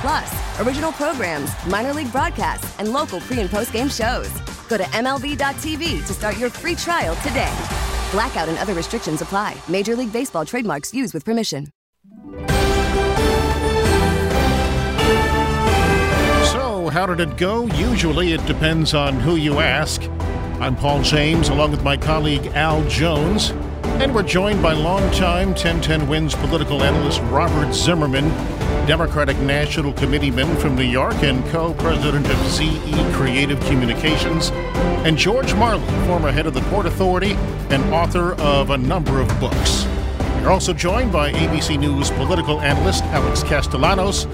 Plus, original programs, minor league broadcasts, and local pre and post game shows. Go to MLB.tv to start your free trial today. Blackout and other restrictions apply. Major League Baseball trademarks used with permission. So, how did it go? Usually it depends on who you ask. I'm Paul James, along with my colleague Al Jones, and we're joined by longtime 1010 Wins political analyst Robert Zimmerman, Democratic National Committeeman from New York and co president of ZE Creative Communications, and George Marlin, former head of the Port Authority and author of a number of books. We're also joined by ABC News political analyst Alex Castellanos.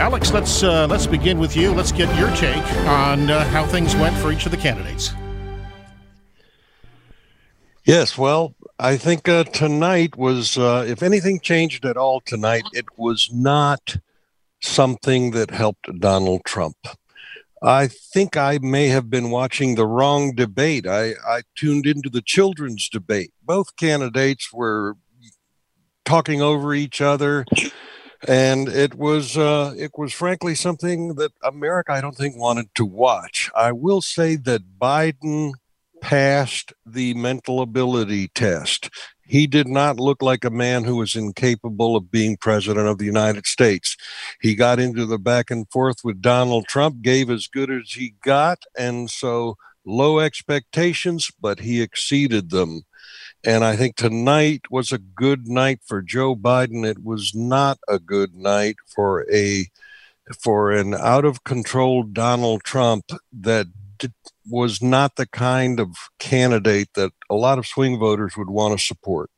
Alex, let's uh, let's begin with you. Let's get your take on uh, how things went for each of the candidates. Yes, well, I think uh, tonight was, uh, if anything changed at all tonight, it was not something that helped Donald Trump. I think I may have been watching the wrong debate. I, I tuned into the children's debate. Both candidates were talking over each other and it was uh, it was frankly something that America I don't think wanted to watch. I will say that Biden passed the mental ability test. He did not look like a man who was incapable of being president of the United States. He got into the back and forth with Donald Trump, gave as good as he got, and so low expectations, but he exceeded them. And I think tonight was a good night for Joe Biden. It was not a good night for a for an out of control Donald Trump that was not the kind of candidate that a lot of swing voters would want to support.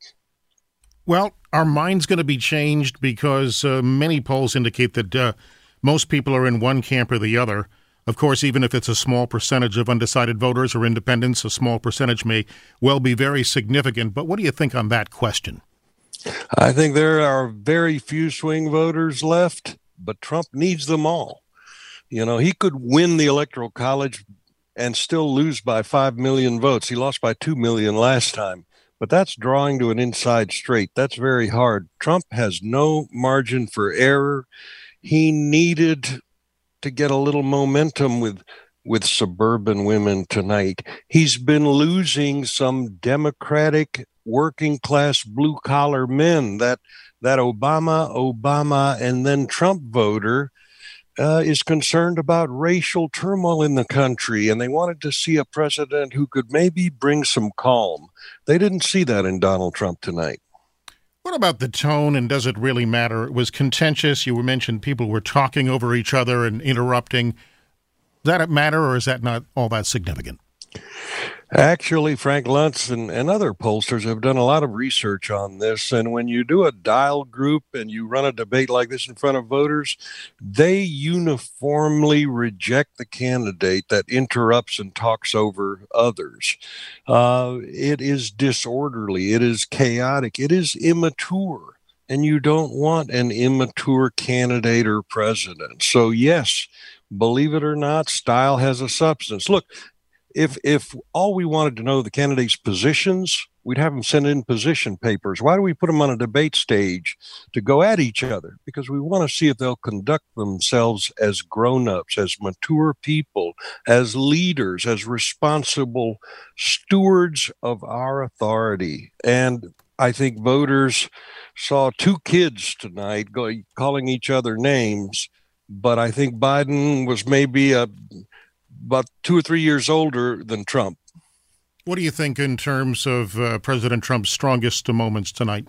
Well, our mind's going to be changed because uh, many polls indicate that uh, most people are in one camp or the other. Of course, even if it's a small percentage of undecided voters or independents, a small percentage may well be very significant. But what do you think on that question? I think there are very few swing voters left, but Trump needs them all. You know, he could win the Electoral College and still lose by 5 million votes. He lost by 2 million last time, but that's drawing to an inside straight. That's very hard. Trump has no margin for error. He needed to get a little momentum with with suburban women tonight. He's been losing some democratic working class blue collar men that that Obama, Obama and then Trump voter uh, is concerned about racial turmoil in the country, and they wanted to see a president who could maybe bring some calm. They didn't see that in Donald Trump tonight. What about the tone, and does it really matter? It was contentious. You mentioned people were talking over each other and interrupting. Does that matter, or is that not all that significant? Actually, Frank Luntz and, and other pollsters have done a lot of research on this. And when you do a dial group and you run a debate like this in front of voters, they uniformly reject the candidate that interrupts and talks over others. Uh, it is disorderly, it is chaotic, it is immature. And you don't want an immature candidate or president. So, yes, believe it or not, style has a substance. Look, if if all we wanted to know the candidates' positions, we'd have them send in position papers. Why do we put them on a debate stage to go at each other? Because we want to see if they'll conduct themselves as grown-ups, as mature people, as leaders, as responsible stewards of our authority. And I think voters saw two kids tonight going calling each other names, but I think Biden was maybe a about two or three years older than Trump. What do you think in terms of uh, President Trump's strongest moments tonight?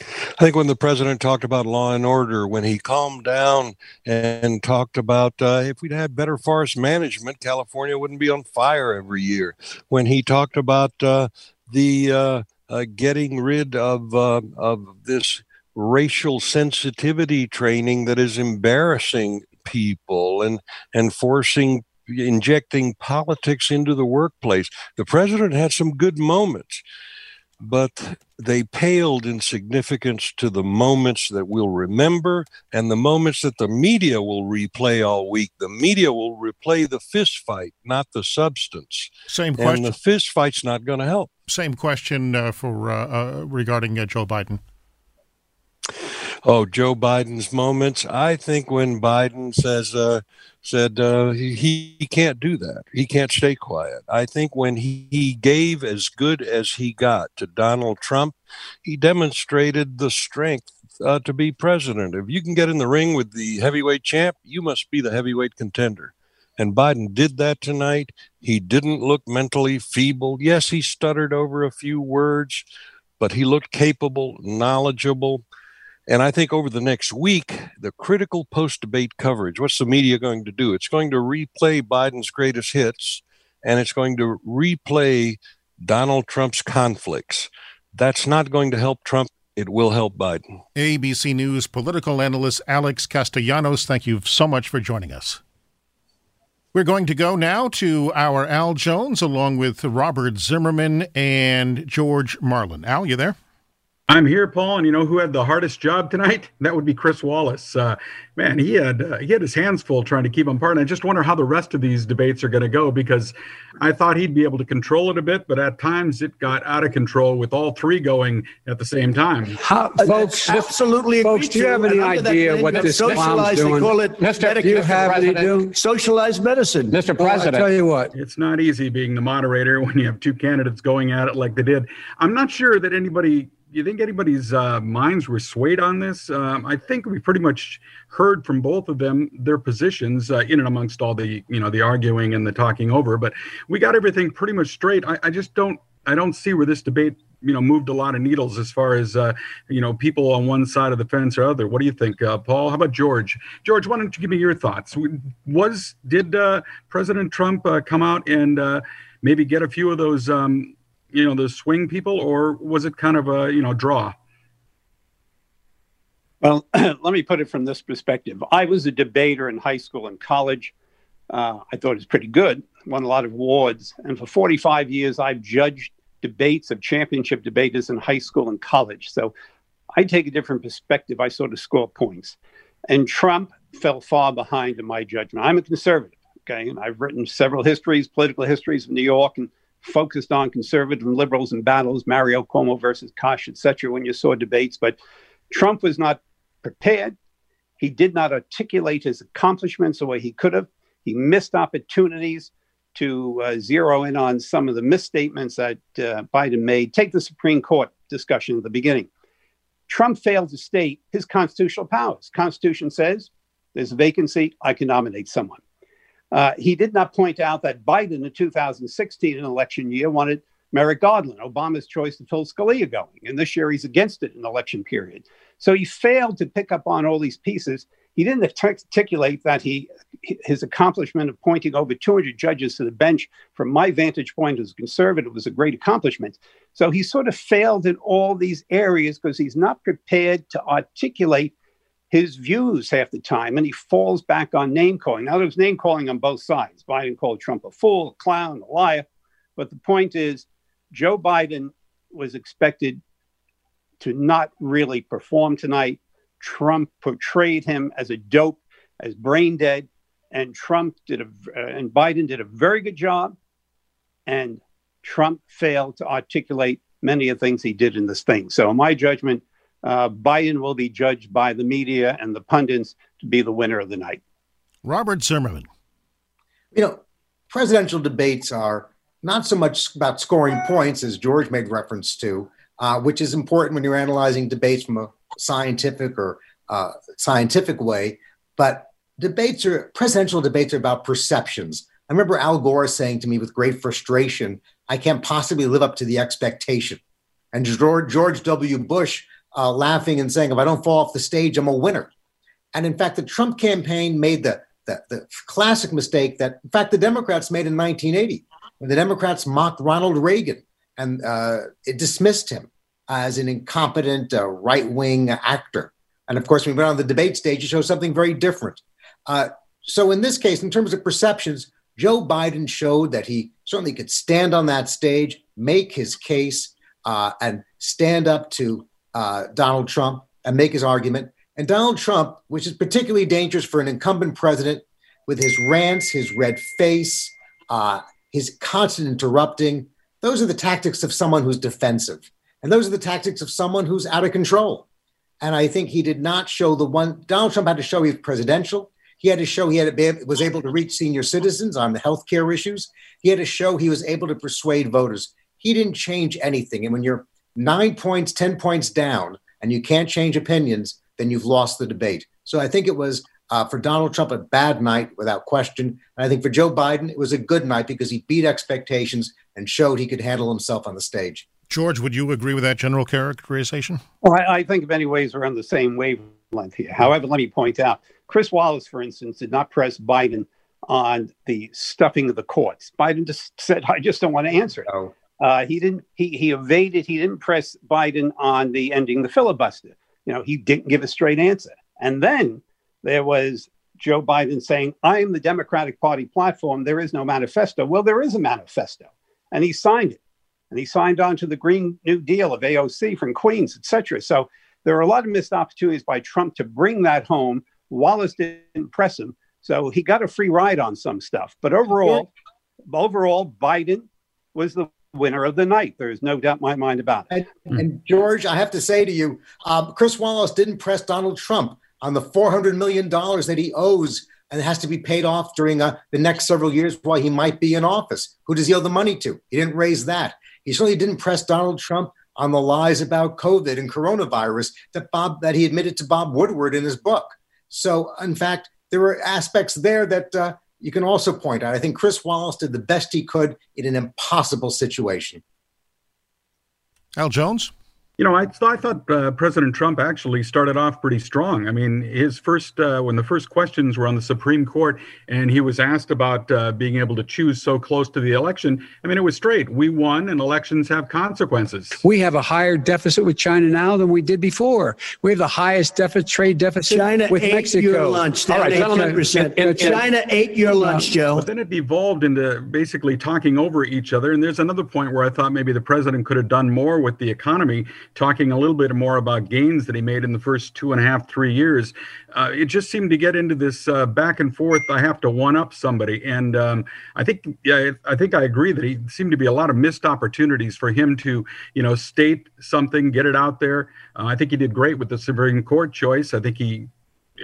I think when the president talked about law and order, when he calmed down and talked about uh, if we'd had better forest management, California wouldn't be on fire every year. When he talked about uh, the uh, uh getting rid of uh, of this racial sensitivity training that is embarrassing people and and forcing injecting politics into the workplace. The president had some good moments but they paled in significance to the moments that we'll remember and the moments that the media will replay all week. The media will replay the fist fight, not the substance. Same question. And the fist fight's not going to help. Same question uh, for uh, uh, regarding uh, Joe Biden. Oh, Joe Biden's moments. I think when Biden says, uh, said uh, he, he can't do that. He can't stay quiet. I think when he, he gave as good as he got to Donald Trump, he demonstrated the strength uh, to be president. If you can get in the ring with the heavyweight champ, you must be the heavyweight contender. And Biden did that tonight. He didn't look mentally feeble. Yes, he stuttered over a few words, but he looked capable, knowledgeable, and I think over the next week, the critical post debate coverage, what's the media going to do? It's going to replay Biden's greatest hits and it's going to replay Donald Trump's conflicts. That's not going to help Trump. It will help Biden. ABC News political analyst Alex Castellanos, thank you so much for joining us. We're going to go now to our Al Jones along with Robert Zimmerman and George Marlin. Al, you there? I'm here, Paul, and you know who had the hardest job tonight? That would be Chris Wallace. Uh, man, he had uh, he had his hands full trying to keep them apart. And I just wonder how the rest of these debates are going to go because I thought he'd be able to control it a bit, but at times it got out of control with all three going at the same time. How, folks, absolutely, folks, do you have any idea what this socialized? They call it Mr. Do you have any do? socialized medicine, Mr. President? Well, I tell you what, it's not easy being the moderator when you have two candidates going at it like they did. I'm not sure that anybody you think anybody's uh, minds were swayed on this? Um, I think we pretty much heard from both of them their positions uh, in and amongst all the you know the arguing and the talking over. But we got everything pretty much straight. I, I just don't I don't see where this debate you know moved a lot of needles as far as uh, you know people on one side of the fence or other. What do you think, uh, Paul? How about George? George, why don't you give me your thoughts? Was did uh, President Trump uh, come out and uh, maybe get a few of those um, you know the swing people, or was it kind of a you know draw? Well, let me put it from this perspective. I was a debater in high school and college. Uh, I thought it was pretty good. Won a lot of awards, and for 45 years, I've judged debates of championship debaters in high school and college. So I take a different perspective. I sort of score points, and Trump fell far behind in my judgment. I'm a conservative, okay, and I've written several histories, political histories of New York and focused on conservative and liberals and battles, Mario Cuomo versus Koch, etc., when you saw debates. But Trump was not prepared. He did not articulate his accomplishments the way he could have. He missed opportunities to uh, zero in on some of the misstatements that uh, Biden made. Take the Supreme Court discussion at the beginning. Trump failed to state his constitutional powers. Constitution says there's a vacancy, I can nominate someone. Uh, he did not point out that Biden in 2016, an election year, wanted Merrick Garland, Obama's choice to fill Scalia going. And this year he's against it in election period. So he failed to pick up on all these pieces. He didn't articulate that he his accomplishment of pointing over 200 judges to the bench, from my vantage point as a conservative, was a great accomplishment. So he sort of failed in all these areas because he's not prepared to articulate his views half the time, and he falls back on name calling. Now, there was name calling on both sides. Biden called Trump a fool, a clown, a liar. But the point is, Joe Biden was expected to not really perform tonight. Trump portrayed him as a dope, as brain dead, and Trump did a uh, and Biden did a very good job, and Trump failed to articulate many of the things he did in this thing. So, in my judgment, uh, Biden will be judged by the media and the pundits to be the winner of the night. Robert Zimmerman. You know, presidential debates are not so much about scoring points, as George made reference to, uh, which is important when you're analyzing debates from a scientific or uh, scientific way. But debates are presidential debates are about perceptions. I remember Al Gore saying to me with great frustration, I can't possibly live up to the expectation. And George, George W. Bush uh, laughing and saying, if I don't fall off the stage, I'm a winner. And in fact, the Trump campaign made the, the, the classic mistake that, in fact, the Democrats made in 1980 when the Democrats mocked Ronald Reagan and uh, it dismissed him as an incompetent uh, right wing actor. And of course, when we went on the debate stage, it shows something very different. Uh, so, in this case, in terms of perceptions, Joe Biden showed that he certainly could stand on that stage, make his case, uh, and stand up to uh, Donald Trump and make his argument. And Donald Trump, which is particularly dangerous for an incumbent president with his rants, his red face, uh, his constant interrupting, those are the tactics of someone who's defensive. And those are the tactics of someone who's out of control. And I think he did not show the one, Donald Trump had to show he was presidential. He had to show he had to was able to reach senior citizens on the health care issues. He had to show he was able to persuade voters. He didn't change anything. And when you're nine points, 10 points down, and you can't change opinions, then you've lost the debate. So I think it was uh, for Donald Trump a bad night without question. And I think for Joe Biden, it was a good night because he beat expectations and showed he could handle himself on the stage. George, would you agree with that general characterization? Well, I, I think in many ways we're on the same wavelength here. However, let me point out Chris Wallace, for instance, did not press Biden on the stuffing of the courts. Biden just said, I just don't want to answer it. Oh. Uh, he didn't. He he evaded. He didn't press Biden on the ending the filibuster. You know, he didn't give a straight answer. And then there was Joe Biden saying, "I am the Democratic Party platform. There is no manifesto." Well, there is a manifesto, and he signed it, and he signed on to the Green New Deal of AOC from Queens, etc. So there are a lot of missed opportunities by Trump to bring that home. Wallace didn't press him, so he got a free ride on some stuff. But overall, overall, Biden was the winner of the night. There is no doubt in my mind about it. And, and George, I have to say to you, um, Chris Wallace didn't press Donald Trump on the $400 million that he owes and has to be paid off during uh, the next several years while he might be in office. Who does he owe the money to? He didn't raise that. He certainly didn't press Donald Trump on the lies about COVID and coronavirus that Bob that he admitted to Bob Woodward in his book. So, in fact, there were aspects there that uh, you can also point out. I think Chris Wallace did the best he could in an impossible situation. Al Jones? You know, I, th- I thought uh, President Trump actually started off pretty strong. I mean, his first, uh, when the first questions were on the Supreme Court and he was asked about uh, being able to choose so close to the election, I mean, it was straight. We won and elections have consequences. We have a higher deficit with China now than we did before. We have the highest deficit, trade deficit China with ate Mexico. Your lunch. All right, gentlemen. And, China ate your lunch, Joe. But then it evolved into basically talking over each other. And there's another point where I thought maybe the president could have done more with the economy, talking a little bit more about gains that he made in the first two and a half, three years. Uh, it just seemed to get into this uh, back and forth. I have to one up somebody, and um, I think yeah, I think I agree that he seemed to be a lot of missed opportunities for him to you know state something, get it out there. Uh, I think he did great with the Supreme Court choice. I think he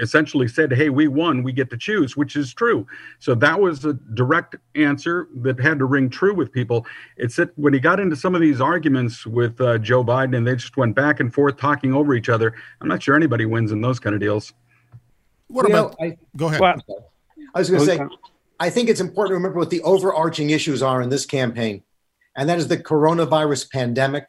essentially said, Hey, we won, we get to choose, which is true. So that was a direct answer that had to ring true with people. It's that when he got into some of these arguments with uh, Joe Biden and they just went back and forth talking over each other, I'm not sure anybody wins in those kind of deals. What you about? Know, I, go ahead. Well, I was going to say, I think it's important to remember what the overarching issues are in this campaign, and that is the coronavirus pandemic,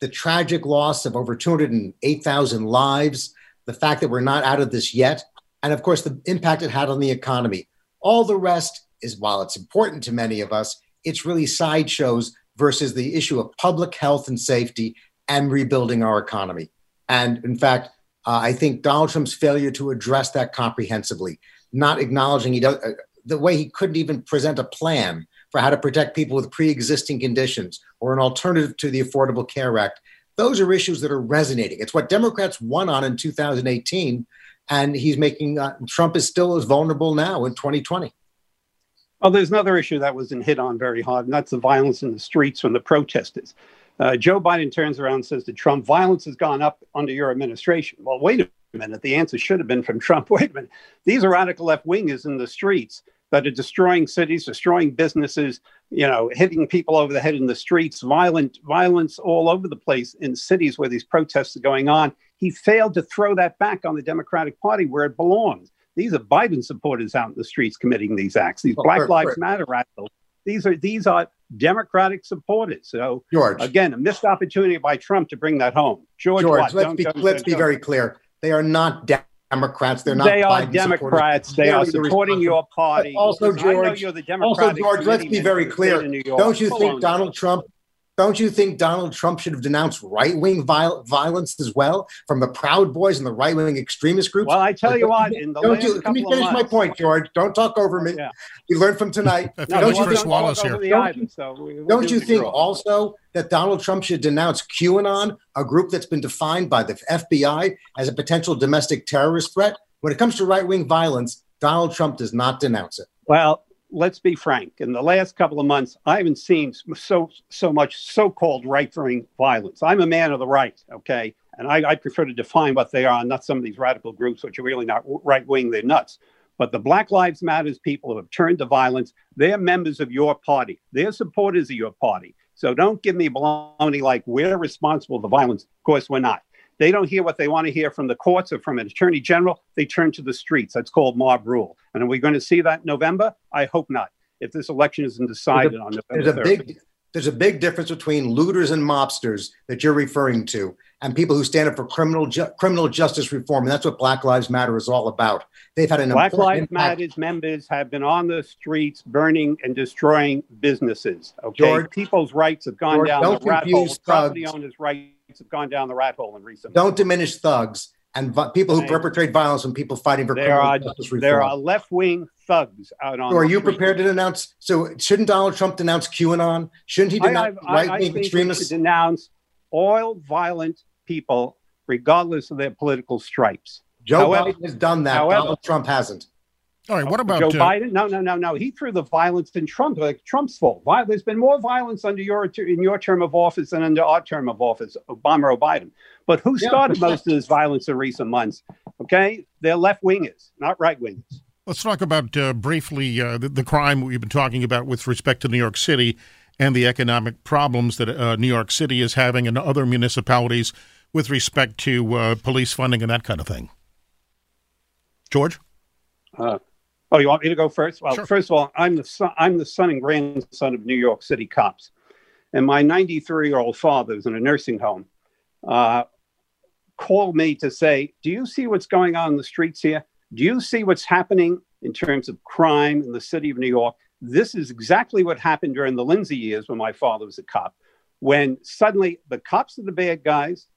the tragic loss of over 208,000 lives, the fact that we're not out of this yet, and of course, the impact it had on the economy. All the rest is, while it's important to many of us, it's really sideshows versus the issue of public health and safety and rebuilding our economy. And in fact, uh, I think Donald Trump's failure to address that comprehensively, not acknowledging he does, uh, the way he couldn't even present a plan for how to protect people with pre-existing conditions or an alternative to the Affordable Care Act, those are issues that are resonating. It's what Democrats won on in 2018, and he's making uh, Trump is still as vulnerable now in 2020. Well, there's another issue that wasn't hit on very hard, and that's the violence in the streets from the protesters. Uh, Joe Biden turns around and says to Trump, violence has gone up under your administration. Well, wait a minute. The answer should have been from Trump. Wait a minute. These are radical left wingers in the streets that are destroying cities, destroying businesses, you know, hitting people over the head in the streets, violent violence all over the place in cities where these protests are going on. He failed to throw that back on the Democratic Party where it belongs. These are Biden supporters out in the streets committing these acts. These Well, Black Lives Matter radicals. These are these are Democratic supporters. So George, again, a missed opportunity by Trump to bring that home. George, George, what? let's Don't- be let's be very clear. They are not Democrats. They're not. They are Biden Democrats. supporters. They are supporting your party. Also, I know George- you're the Also, George, let's be very clear. state of New York. Don't you Hold think on. Donald Trump? Don't you think Donald Trump should have denounced right-wing viol- violence as well from the Proud Boys and the right-wing extremist groups? Well, I tell you what, in the Don't last you? Let me couple of finish my point, George. Don't talk over me. Yeah. We learned from tonight. No, Don't you was Chris think- Wallace talk here. over the Don't island, so we- we'll Don't you think also that Donald Trump should denounce QAnon, a group that's been defined by the FBI as a potential domestic terrorist threat? When it comes to right-wing violence, Donald Trump does not denounce it. Well, let's be frank. In the last couple of months, I haven't seen so so much so-called right-wing violence. I'm a man of the right, okay, and I, I prefer to define what they are, not some of these radical groups which are really not right-wing. They're nuts. But the Black Lives Matters people have turned to violence. They're members of your party. They're supporters of your party. So don't give me baloney like we're responsible for the violence. Of course, we're not. They don't hear what they want to hear from the courts or from an attorney general. They turn to the streets. That's called mob rule. And are we going to see that in November? I hope not. If this election isn't decided on November There's a big there's a big difference between looters and mobsters that you're referring to and people who stand up for criminal ju- criminal justice reform and that's what Black Lives Matter is all about. They've had an Black Lives impact. Matters members have been on the streets burning and destroying businesses. Okay, George- people's rights have gone George, down don't the rat hole. confuse uh, Property thugs. owners' rights have gone down the rat hole in recent. Don't diminish thugs and vi- people who perpetrate violence and people fighting for There criminal are justice reform. there are left wing thugs out on. so are you prepared to denounce? So shouldn't Donald Trump denounce QAnon? Shouldn't he denounce think should extremists? denounce all violent people, regardless of their political stripes. Joe however- Biden has done that. however- Donald Trump hasn't. All right, what about Joe uh, Biden? No, no, no, no. He threw the violence in Trump, like Trump's fault. There's been more violence under your in your term of office than under our term of office, Obama or Biden. But who Yeah. started most of this violence in recent months? Okay, they're left wingers, not right wingers. Let's talk about uh, briefly uh, the, the crime we've been talking about with respect to New York City and the economic problems that uh, New York City is having and other municipalities with respect to uh, police funding and that kind of thing. George? Oh, you want me to go first? Well, Sure. first of all, I'm the son, I'm the son and grandson of New York City cops, and my 93 year old father is in a nursing home. Uh, called me to say, "Do you see what's going on in the streets here? Do you see what's happening in terms of crime in the city of New York? This is exactly what happened during the Lindsay years when my father was a cop, when suddenly the cops are the bad guys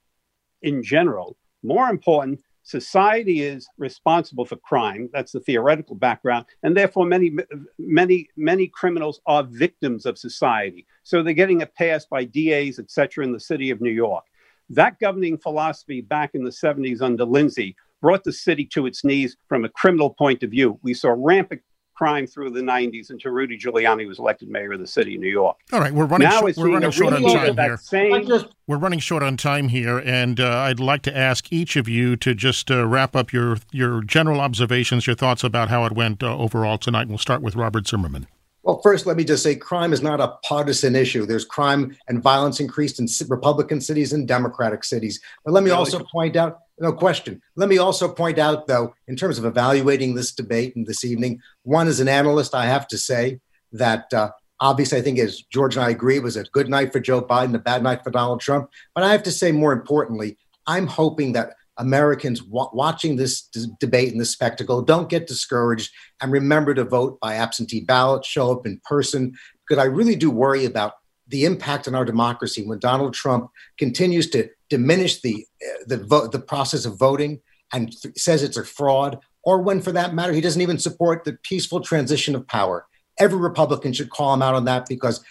in general. More important, society is responsible for crime. That's the theoretical background, and therefore many, many, many criminals are victims of society. So they're getting a pass by DAs, et cetera, in the city of New York. That governing philosophy back in the 70s under Lindsay brought the city to its knees from a criminal point of view. We saw rampant crime through the 90s until Rudy Giuliani was elected mayor of the city of New York. All right, we're running, now short, we're we're running short on time here. same just We're running short on time here, and uh, I'd like to ask each of you to just uh, wrap up your, your general observations, your thoughts about how it went uh, overall tonight. And We'll start with Robert Zimmerman. Well, first, let me just say crime is not a partisan issue. There's crime and violence increased in Republican cities and Democratic cities. But let me also point out no question. Let me also point out, though, in terms of evaluating this debate and this evening, one, as an analyst, I have to say that uh, obviously I think, as George and I agree, it was a good night for Joe Biden, a bad night for Donald Trump. But I have to say, more importantly, I'm hoping that Americans wa- watching this d- debate and this spectacle don't get discouraged and remember to vote by absentee ballot, show up in person, because I really do worry about the impact on our democracy when Donald Trump continues to diminish the uh, the vote the process of voting and th- says it's a fraud, or when, for that matter, he doesn't even support the peaceful transition of power. Every Republican should call him out on that because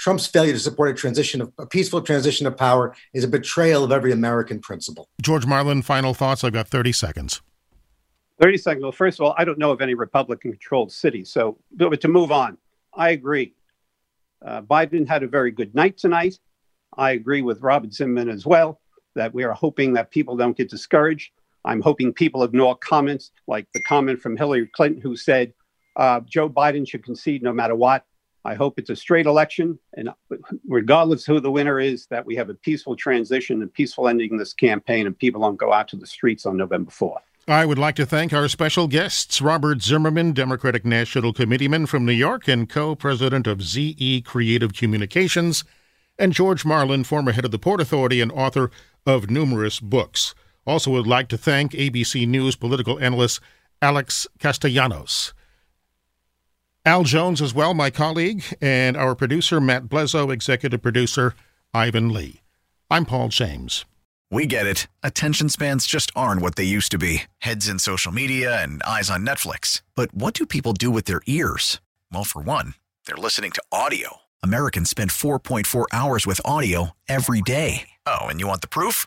Trump's failure to support a transition of a peaceful transition of power is a betrayal of every American principle. George Marlin, final thoughts. I've got 30 seconds. 30 seconds. Well, first of all, I don't know of any Republican controlled city. So, but to move on, I agree. Uh, Biden had a very good night tonight. I agree with Robert Zimmerman as well that we are hoping that people don't get discouraged. I'm hoping people ignore comments like the comment from Hillary Clinton, who said uh, Joe Biden should concede no matter what. I hope it's a straight election. And regardless who the winner is, that we have a peaceful transition and peaceful ending this campaign and people don't go out to the streets on November 4th. I would like to thank our special guests, Robert Zimmerman, Democratic National Committeeman from New York and co president of ZE Creative Communications, and George Marlin, former head of the Port Authority and author of numerous books. Also, would like to thank ABC News political analyst Alex Castellanos. Al Jones, as well, my colleague, and our producer, Matt Blezo, executive producer, Ivan Lee. I'm Paul James. We get it. Attention spans just aren't what they used to be heads in social media and eyes on Netflix. But what do people do with their ears? Well, for one, they're listening to audio. Americans spend 4.4 hours with audio every day. Oh, and you want the proof?